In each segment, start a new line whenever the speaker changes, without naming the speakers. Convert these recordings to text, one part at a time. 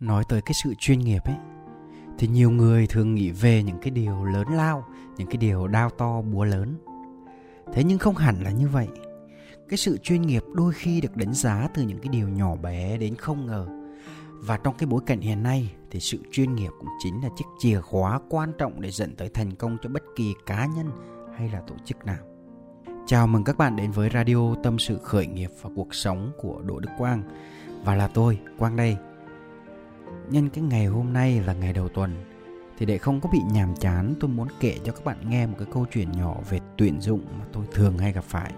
nói tới cái sự chuyên nghiệp ấy, thì nhiều người thường nghĩ về những cái điều lớn lao, những cái điều đao to búa lớn. Thế nhưng không hẳn là như vậy. Cái sự chuyên nghiệp đôi khi được đánh giá từ những cái điều nhỏ bé đến không ngờ. Và trong cái bối cảnh hiện nay thì sự chuyên nghiệp cũng chính là chiếc chìa khóa quan trọng để dẫn tới thành công cho bất kỳ cá nhân hay là tổ chức nào. Chào mừng các bạn đến với radio tâm sự khởi nghiệp và cuộc sống của đỗ đức quang. Và là tôi, quang đây nhân cái ngày hôm nay là ngày đầu tuần, thì để không có bị nhàm chán, tôi muốn kể cho các bạn nghe một cái câu chuyện nhỏ về tuyển dụng mà tôi thường hay gặp phải.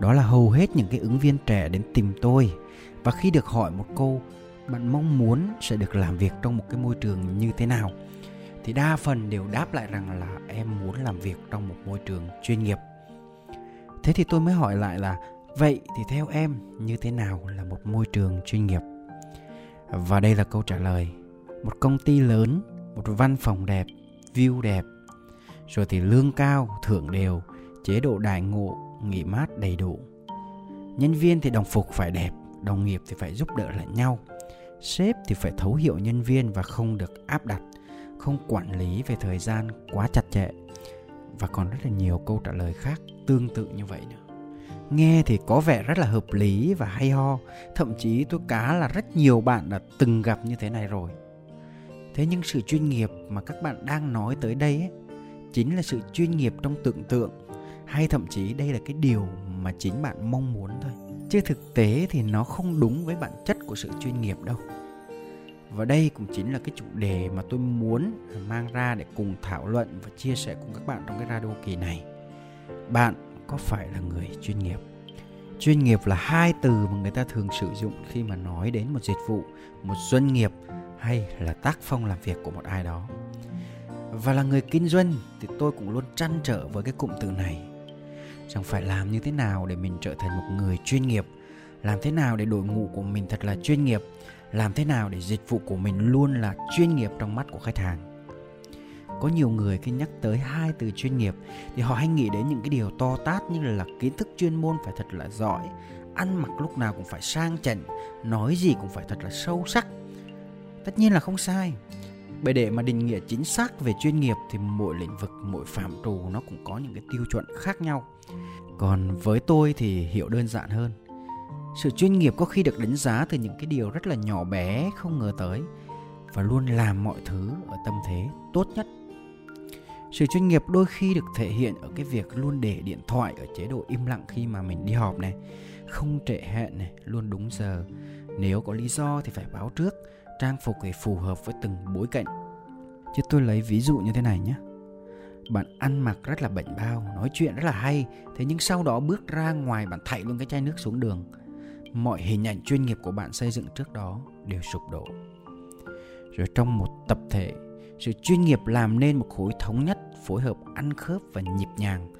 Đó là hầu hết những cái ứng viên trẻ đến tìm tôi, và khi được hỏi một câu, bạn mong muốn sẽ được làm việc trong một cái môi trường như thế nào? Thì đa phần đều đáp lại rằng là em muốn làm việc trong một môi trường chuyên nghiệp. Thế thì tôi mới hỏi lại là, vậy thì theo em, như thế nào là một môi trường chuyên nghiệp? Và đây là câu trả lời. Một công ty lớn, một văn phòng đẹp, view đẹp. Rồi thì lương cao, thưởng đều, chế độ đại ngộ, nghỉ mát đầy đủ. Nhân viên thì đồng phục phải đẹp, đồng nghiệp thì phải giúp đỡ lẫn nhau. Sếp thì phải thấu hiểu nhân viên và không được áp đặt, không quản lý về thời gian quá chặt chẽ. Và còn rất là nhiều câu trả lời khác tương tự như vậy nữa nghe thì có vẻ rất là hợp lý và hay ho. Thậm chí tôi cá là rất nhiều bạn đã từng gặp như thế này rồi. Thế nhưng sự chuyên nghiệp mà các bạn đang nói tới đây ấy, chính là sự chuyên nghiệp trong tưởng tượng hay thậm chí đây là cái điều mà chính bạn mong muốn thôi. Chứ thực tế thì nó không đúng với bản chất của sự chuyên nghiệp đâu. Và đây cũng chính là cái chủ đề mà tôi muốn mang ra để cùng thảo luận và chia sẻ cùng các bạn trong cái radio kỳ này. Bạn có phải là người chuyên nghiệp? Chuyên nghiệp là hai từ mà người ta thường sử dụng khi mà nói đến một dịch vụ, một doanh nghiệp hay là tác phong làm việc của một ai đó. Và là người kinh doanh thì tôi cũng luôn trăn trở với cái cụm từ này. Chẳng phải làm như thế nào để mình trở thành một người chuyên nghiệp? Làm thế nào để đội ngũ của mình thật là chuyên nghiệp? Làm thế nào để dịch vụ của mình luôn là chuyên nghiệp trong mắt của khách hàng? Có nhiều người khi nhắc tới hai từ chuyên nghiệp thì họ hay nghĩ đến những cái điều to tát như là kiến thức chuyên môn phải thật là giỏi, ăn mặc lúc nào cũng phải sang chảnh, nói gì cũng phải thật là sâu sắc. Tất nhiên là không sai. Bởi để mà định nghĩa chính xác về chuyên nghiệp thì mỗi lĩnh vực, mỗi phạm trù nó cũng có những cái tiêu chuẩn khác nhau. Còn với tôi thì hiểu đơn giản hơn. Sự chuyên nghiệp có khi được đánh giá từ những cái điều rất là nhỏ bé, không ngờ tới, và luôn làm mọi thứ ở tâm thế tốt nhất sự chuyên nghiệp đôi khi được thể hiện ở cái việc luôn để điện thoại ở chế độ im lặng khi mà mình đi họp này. Không trễ hẹn này, luôn đúng giờ. Nếu có lý do thì phải báo trước. Trang phục phải phù hợp với từng bối cảnh. Chứ tôi lấy ví dụ như thế này nhé. Bạn ăn mặc rất là bảnh bao, nói chuyện rất là hay. Thế nhưng sau đó bước ra ngoài, bạn thảy luôn cái chai nước xuống đường. Mọi hình ảnh chuyên nghiệp của bạn xây dựng trước đó đều sụp đổ. Rồi trong một tập thể sự chuyên nghiệp làm nên một khối thống nhất, phối hợp ăn khớp và nhịp nhàng.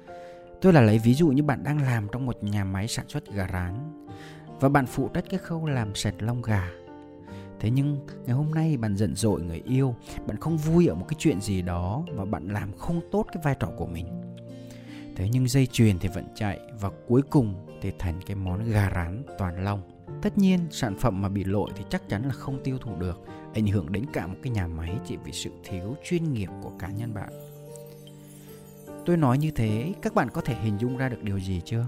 Tôi là lấy ví dụ như bạn đang làm trong một nhà máy sản xuất gà rán, và bạn phụ trách cái khâu làm sạch lông gà. Thế nhưng, ngày hôm nay bạn giận dỗi người yêu, bạn không vui ở một cái chuyện gì đó và bạn làm không tốt cái vai trò của mình. Thế nhưng dây chuyền thì vẫn chạy, và cuối cùng thì thành cái món gà rán toàn lông tất nhiên, sản phẩm mà bị lỗi thì chắc chắn là không tiêu thụ được, ảnh hưởng đến cả một cái nhà máy chỉ vì sự thiếu chuyên nghiệp của cá nhân bạn. Tôi nói như thế, các bạn có thể hình dung ra được điều gì chưa?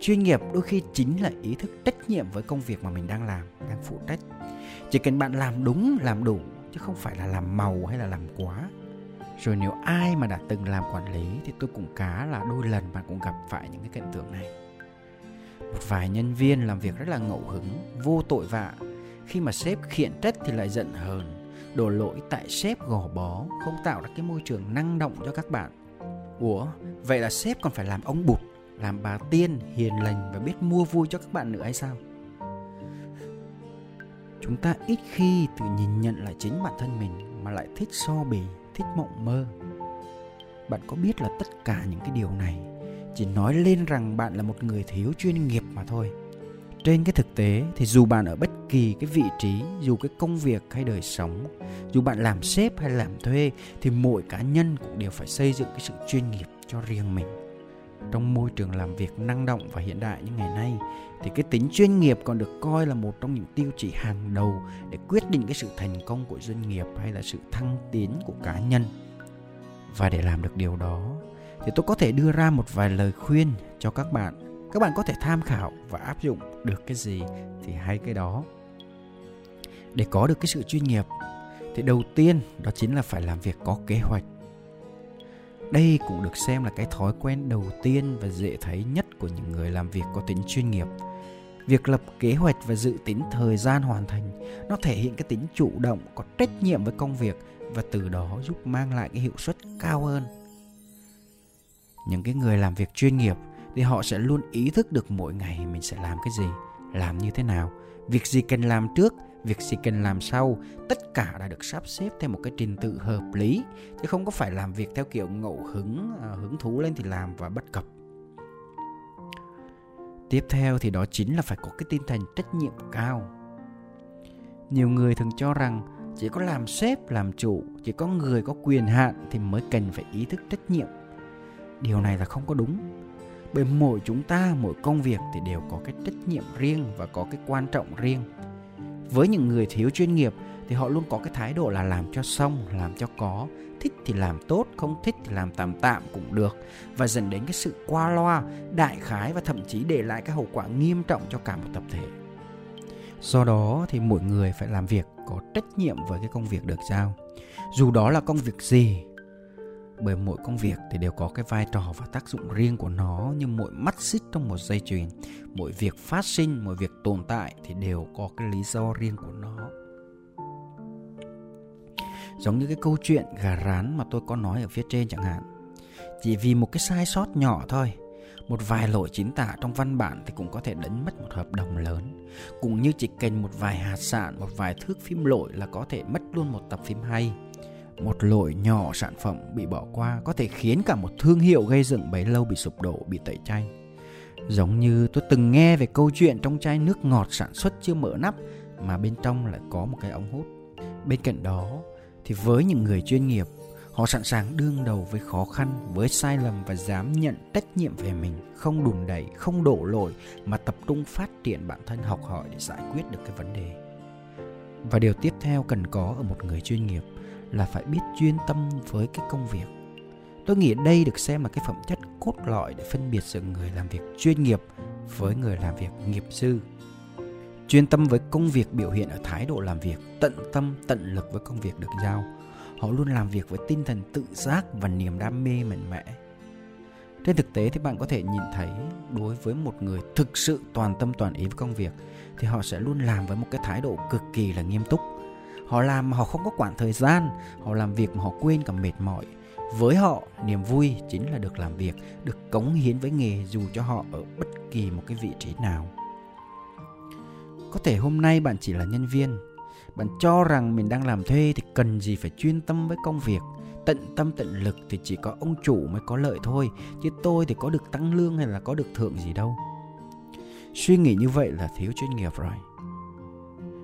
Chuyên nghiệp đôi khi chính là ý thức trách nhiệm với công việc mà mình đang làm, đang phụ trách. Chỉ cần bạn làm đúng, làm đủ, chứ không phải là làm màu hay là làm quá. Rồi nếu ai mà đã từng làm quản lý thì tôi cũng cá là đôi lần bạn cũng gặp phải những cái cảnh tượng này một vài nhân viên làm việc rất là ngẫu hứng, vô tội vạ. Khi mà sếp khiển trách thì lại giận hờn, đổ lỗi tại sếp gò bó, không tạo ra cái môi trường năng động cho các bạn. Ủa, vậy là sếp còn phải làm ông bụt, làm bà tiên, hiền lành và biết mua vui cho các bạn nữa hay sao? Chúng ta ít khi tự nhìn nhận lại chính bản thân mình mà lại thích so bì, thích mộng mơ. Bạn có biết là tất cả những cái điều này chỉ nói lên rằng bạn là một người thiếu chuyên nghiệp mà thôi trên cái thực tế thì dù bạn ở bất kỳ cái vị trí, dù cái công việc hay đời sống, dù bạn làm sếp hay làm thuê thì mỗi cá nhân cũng đều phải xây dựng cái sự chuyên nghiệp cho riêng mình trong môi trường làm việc năng động và hiện đại như ngày nay thì cái tính chuyên nghiệp còn được coi là một trong những tiêu chí hàng đầu để quyết định cái sự thành công của doanh nghiệp hay là sự thăng tiến của cá nhân. Và để làm được điều đó thì tôi có thể đưa ra một vài lời khuyên cho các bạn. Các bạn có thể tham khảo và áp dụng được cái gì thì hay cái đó. Để có được cái sự chuyên nghiệp, thì đầu tiên đó chính là phải làm việc có kế hoạch đây cũng được xem là cái thói quen đầu tiên và dễ thấy nhất của những người làm việc có tính chuyên nghiệp việc lập kế hoạch và dự tính thời gian hoàn thành, nó thể hiện cái tính chủ động, có trách nhiệm với công việc và từ đó giúp mang lại cái hiệu suất cao hơn những cái người làm việc chuyên nghiệp thì họ sẽ luôn ý thức được mỗi ngày mình sẽ làm cái gì, làm như thế nào. Việc gì cần làm trước, việc gì cần làm sau, tất cả đã được sắp xếp theo một cái trình tự hợp lý, chứ không có phải làm việc theo kiểu ngẫu hứng à, hứng thú lên thì làm và bất cập. Tiếp theo thì đó chính là phải có cái tinh thần trách nhiệm cao. Nhiều người thường cho rằng chỉ có làm sếp, làm chủ, chỉ có người có quyền hạn thì mới cần phải ý thức trách nhiệm điều này là không có đúng. Bởi mỗi chúng ta, mỗi công việc thì đều có cái trách nhiệm riêng và có cái quan trọng riêng. Với những người thiếu chuyên nghiệp thì họ luôn có cái thái độ là làm cho xong, làm cho có. Thích thì làm tốt, không thích thì làm tạm tạm cũng được. Và dẫn đến cái sự qua loa, đại khái và thậm chí để lại cái hậu quả nghiêm trọng cho cả một tập thể. Do đó thì mỗi người phải làm việc có trách nhiệm với cái công việc được giao. Dù đó là công việc gì bởi mỗi công việc thì đều có cái vai trò và tác dụng riêng của nó như mỗi mắt xích trong một dây chuyền. Mỗi việc phát sinh, mỗi việc tồn tại thì đều có cái lý do riêng của nó. Giống như cái câu chuyện gà rán mà tôi có nói ở phía trên chẳng hạn. Chỉ vì một cái sai sót nhỏ thôi, một vài lỗi chính tả trong văn bản thì cũng có thể đánh mất một hợp đồng lớn. Cũng như chỉ cần một vài hạt sạn, một vài thước phim lỗi là có thể mất luôn một tập phim hay một lỗi nhỏ sản phẩm bị bỏ qua có thể khiến cả một thương hiệu gây dựng bấy lâu bị sụp đổ, bị tẩy chay. Giống như tôi từng nghe về câu chuyện trong chai nước ngọt sản xuất chưa mở nắp mà bên trong lại có một cái ống hút. Bên cạnh đó thì với những người chuyên nghiệp, họ sẵn sàng đương đầu với khó khăn, với sai lầm và dám nhận trách nhiệm về mình, không đùn đẩy, không đổ lỗi mà tập trung phát triển bản thân, học hỏi để giải quyết được cái vấn đề. Và điều tiếp theo cần có ở một người chuyên nghiệp là phải biết chuyên tâm với cái công việc. Tôi nghĩ đây được xem là cái phẩm chất cốt lõi để phân biệt giữa người làm việc chuyên nghiệp với người làm việc nghiệp dư. Chuyên tâm với công việc biểu hiện ở thái độ làm việc, tận tâm, tận lực với công việc được giao. Họ luôn làm việc với tinh thần tự giác và niềm đam mê mạnh mẽ. Trên thực tế thì bạn có thể nhìn thấy, đối với một người thực sự toàn tâm toàn ý với công việc, thì họ sẽ luôn làm với một cái thái độ cực kỳ là nghiêm túc họ làm mà họ không có quản thời gian, họ làm việc mà họ quên cả mệt mỏi. Với họ, niềm vui chính là được làm việc, được cống hiến với nghề dù cho họ ở bất kỳ một cái vị trí nào. Có thể hôm nay bạn chỉ là nhân viên, bạn cho rằng mình đang làm thuê thì cần gì phải chuyên tâm với công việc. Tận tâm tận lực thì chỉ có ông chủ mới có lợi thôi, chứ tôi thì có được tăng lương hay là có được thưởng gì đâu. Suy nghĩ như vậy là thiếu chuyên nghiệp rồi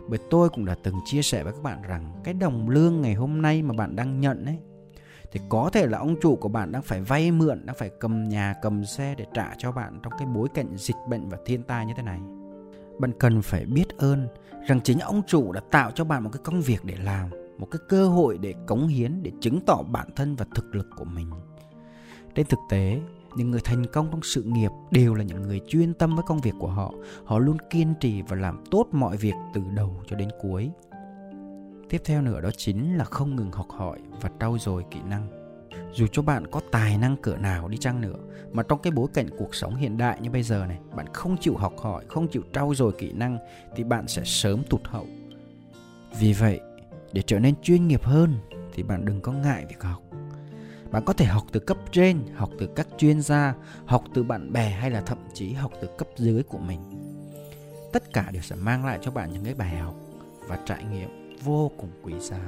bởi tôi cũng đã từng chia sẻ với các bạn rằng cái đồng lương ngày hôm nay mà bạn đang nhận ấy thì có thể là ông chủ của bạn đang phải vay mượn, đang phải cầm nhà, cầm xe để trả cho bạn trong cái bối cảnh dịch bệnh và thiên tai như thế này. Bạn cần phải biết ơn rằng chính ông chủ đã tạo cho bạn một cái công việc để làm, một cái cơ hội để cống hiến, để chứng tỏ bản thân và thực lực của mình. Trên thực tế, những người thành công trong sự nghiệp đều là những người chuyên tâm với công việc của họ. Họ luôn kiên trì và làm tốt mọi việc từ đầu cho đến cuối. Tiếp theo nữa đó chính là không ngừng học hỏi và trau dồi kỹ năng. Dù cho bạn có tài năng cỡ nào đi chăng nữa, mà trong cái bối cảnh cuộc sống hiện đại như bây giờ này, bạn không chịu học hỏi, không chịu trau dồi kỹ năng thì bạn sẽ sớm tụt hậu. Vì vậy, để trở nên chuyên nghiệp hơn thì bạn đừng có ngại việc học bạn có thể học từ cấp trên, học từ các chuyên gia, học từ bạn bè hay là thậm chí học từ cấp dưới của mình. Tất cả đều sẽ mang lại cho bạn những cái bài học và trải nghiệm vô cùng quý giá.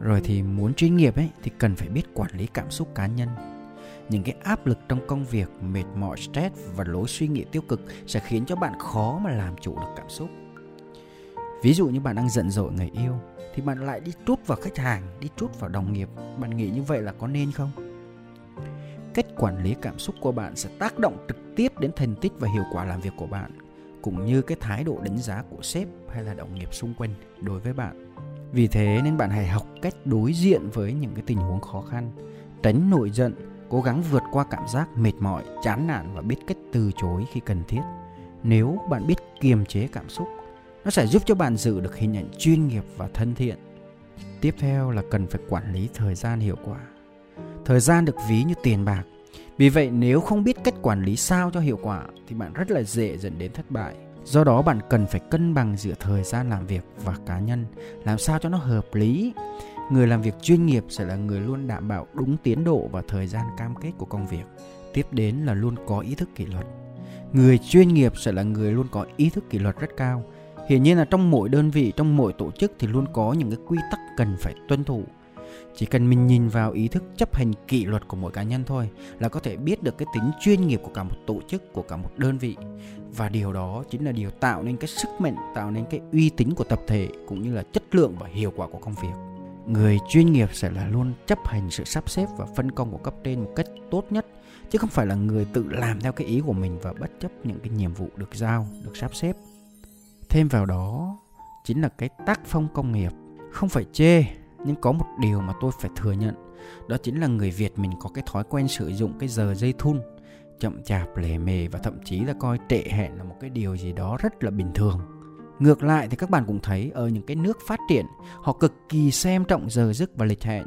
Rồi thì muốn chuyên nghiệp ấy, thì cần phải biết quản lý cảm xúc cá nhân. Những cái áp lực trong công việc, mệt mỏi, stress và lối suy nghĩ tiêu cực sẽ khiến cho bạn khó mà làm chủ được cảm xúc. Ví dụ như bạn đang giận dỗi người yêu thì bạn lại đi trút vào khách hàng, đi trút vào đồng nghiệp. Bạn nghĩ như vậy là có nên không? Cách quản lý cảm xúc của bạn sẽ tác động trực tiếp đến thành tích và hiệu quả làm việc của bạn, cũng như cái thái độ đánh giá của sếp hay là đồng nghiệp xung quanh đối với bạn. Vì thế nên bạn hãy học cách đối diện với những cái tình huống khó khăn, tránh nổi giận, cố gắng vượt qua cảm giác mệt mỏi, chán nản và biết cách từ chối khi cần thiết. Nếu bạn biết kiềm chế cảm xúc nó sẽ giúp cho bạn giữ được hình ảnh chuyên nghiệp và thân thiện. Tiếp theo là cần phải quản lý thời gian hiệu quả. Thời gian được ví như tiền bạc. Vì vậy, nếu không biết cách quản lý sao cho hiệu quả, thì bạn rất là dễ dẫn đến thất bại. Do đó, bạn cần phải cân bằng giữa thời gian làm việc và cá nhân, làm sao cho nó hợp lý. Người làm việc chuyên nghiệp sẽ là người luôn đảm bảo đúng tiến độ và thời gian cam kết của công việc. Tiếp đến là luôn có ý thức kỷ luật. Người chuyên nghiệp sẽ là người luôn có ý thức kỷ luật rất cao hiển nhiên là trong mỗi đơn vị, trong mỗi tổ chức thì luôn có những cái quy tắc cần phải tuân thủ. Chỉ cần mình nhìn vào ý thức chấp hành kỷ luật của mỗi cá nhân thôi là có thể biết được cái tính chuyên nghiệp của cả một tổ chức, của cả một đơn vị. Và điều đó chính là điều tạo nên cái sức mạnh, tạo nên cái uy tín của tập thể cũng như là chất lượng và hiệu quả của công việc. Người chuyên nghiệp sẽ là luôn chấp hành sự sắp xếp và phân công của cấp trên một cách tốt nhất, chứ không phải là người tự làm theo cái ý của mình và bất chấp những cái nhiệm vụ được giao, được sắp xếp thêm vào đó chính là cái tác phong công nghiệp. Không phải chê, nhưng có một điều mà tôi phải thừa nhận, đó chính là người việt mình có cái thói quen sử dụng cái giờ dây thun, chậm chạp, lề mề và thậm chí là coi trệ hẹn là một cái điều gì đó rất là bình thường. Ngược lại thì các bạn cũng thấy ở những cái nước phát triển, họ cực kỳ xem trọng giờ giấc và lịch hẹn.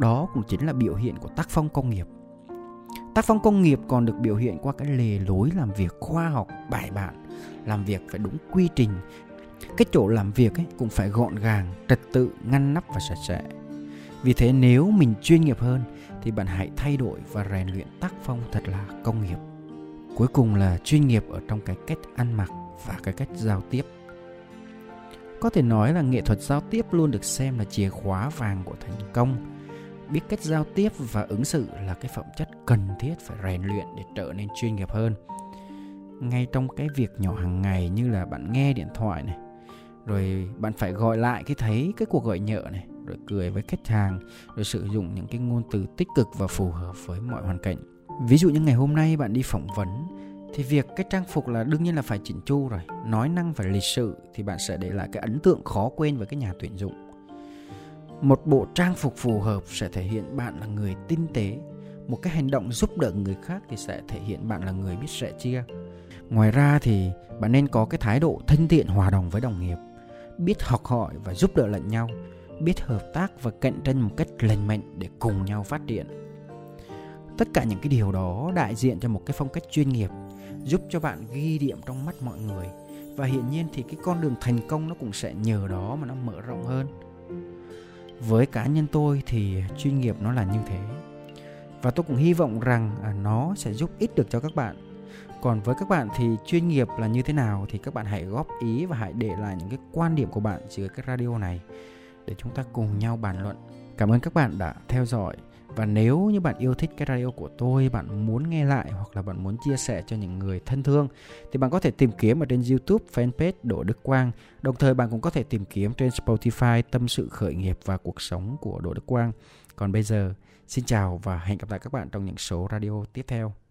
Đó cũng chính là biểu hiện của tác phong công nghiệp. Tác phong công nghiệp còn được biểu hiện qua cái lề lối làm việc khoa học bài bản làm việc phải đúng quy trình. Cái chỗ làm việc ấy cũng phải gọn gàng, trật tự, ngăn nắp và sạch sẽ. Vì thế nếu mình chuyên nghiệp hơn thì bạn hãy thay đổi và rèn luyện tác phong thật là công nghiệp. Cuối cùng là chuyên nghiệp ở trong cái cách ăn mặc và cái cách giao tiếp. Có thể nói là nghệ thuật giao tiếp luôn được xem là chìa khóa vàng của thành công. Biết cách giao tiếp và ứng xử là cái phẩm chất cần thiết phải rèn luyện để trở nên chuyên nghiệp hơn ngay trong cái việc nhỏ hàng ngày như là bạn nghe điện thoại này, rồi bạn phải gọi lại khi thấy cái cuộc gọi nhỡ này, rồi cười với khách hàng, rồi sử dụng những cái ngôn từ tích cực và phù hợp với mọi hoàn cảnh. Ví dụ như ngày hôm nay bạn đi phỏng vấn, thì việc cái trang phục là đương nhiên là phải chỉnh chu rồi, nói năng phải lịch sự thì bạn sẽ để lại cái ấn tượng khó quên với cái nhà tuyển dụng. Một bộ trang phục phù hợp sẽ thể hiện bạn là người tinh tế, một cái hành động giúp đỡ người khác thì sẽ thể hiện bạn là người biết sẻ chia ngoài ra thì bạn nên có cái thái độ thân thiện, hòa đồng với đồng nghiệp, biết học hỏi và giúp đỡ lẫn nhau, biết hợp tác và cạnh tranh một cách lành mạnh để cùng nhau phát triển. Tất cả những cái điều đó đại diện cho một cái phong cách chuyên nghiệp, giúp cho bạn ghi điểm trong mắt mọi người. Và hiển nhiên thì cái con đường thành công nó cũng sẽ nhờ đó mà nó mở rộng hơn. Với cá nhân tôi thì chuyên nghiệp nó là như thế. Và tôi cũng hy vọng rằng à, nó sẽ giúp ích được cho các bạn còn với các bạn thì chuyên nghiệp là như thế nào thì các bạn hãy góp ý và hãy để lại những cái quan điểm của bạn dưới cái radio này để chúng ta cùng nhau bàn luận cảm ơn các bạn đã theo dõi và nếu như bạn yêu thích cái radio của tôi, bạn muốn nghe lại hoặc là bạn muốn chia sẻ cho những người thân thương thì bạn có thể tìm kiếm ở trên YouTube fanpage Đỗ Đức Quang. Đồng thời bạn cũng có thể tìm kiếm trên Spotify Tâm sự khởi nghiệp và cuộc sống của Đỗ Đức Quang. Còn bây giờ, xin chào và hẹn gặp lại các bạn trong những số radio tiếp theo.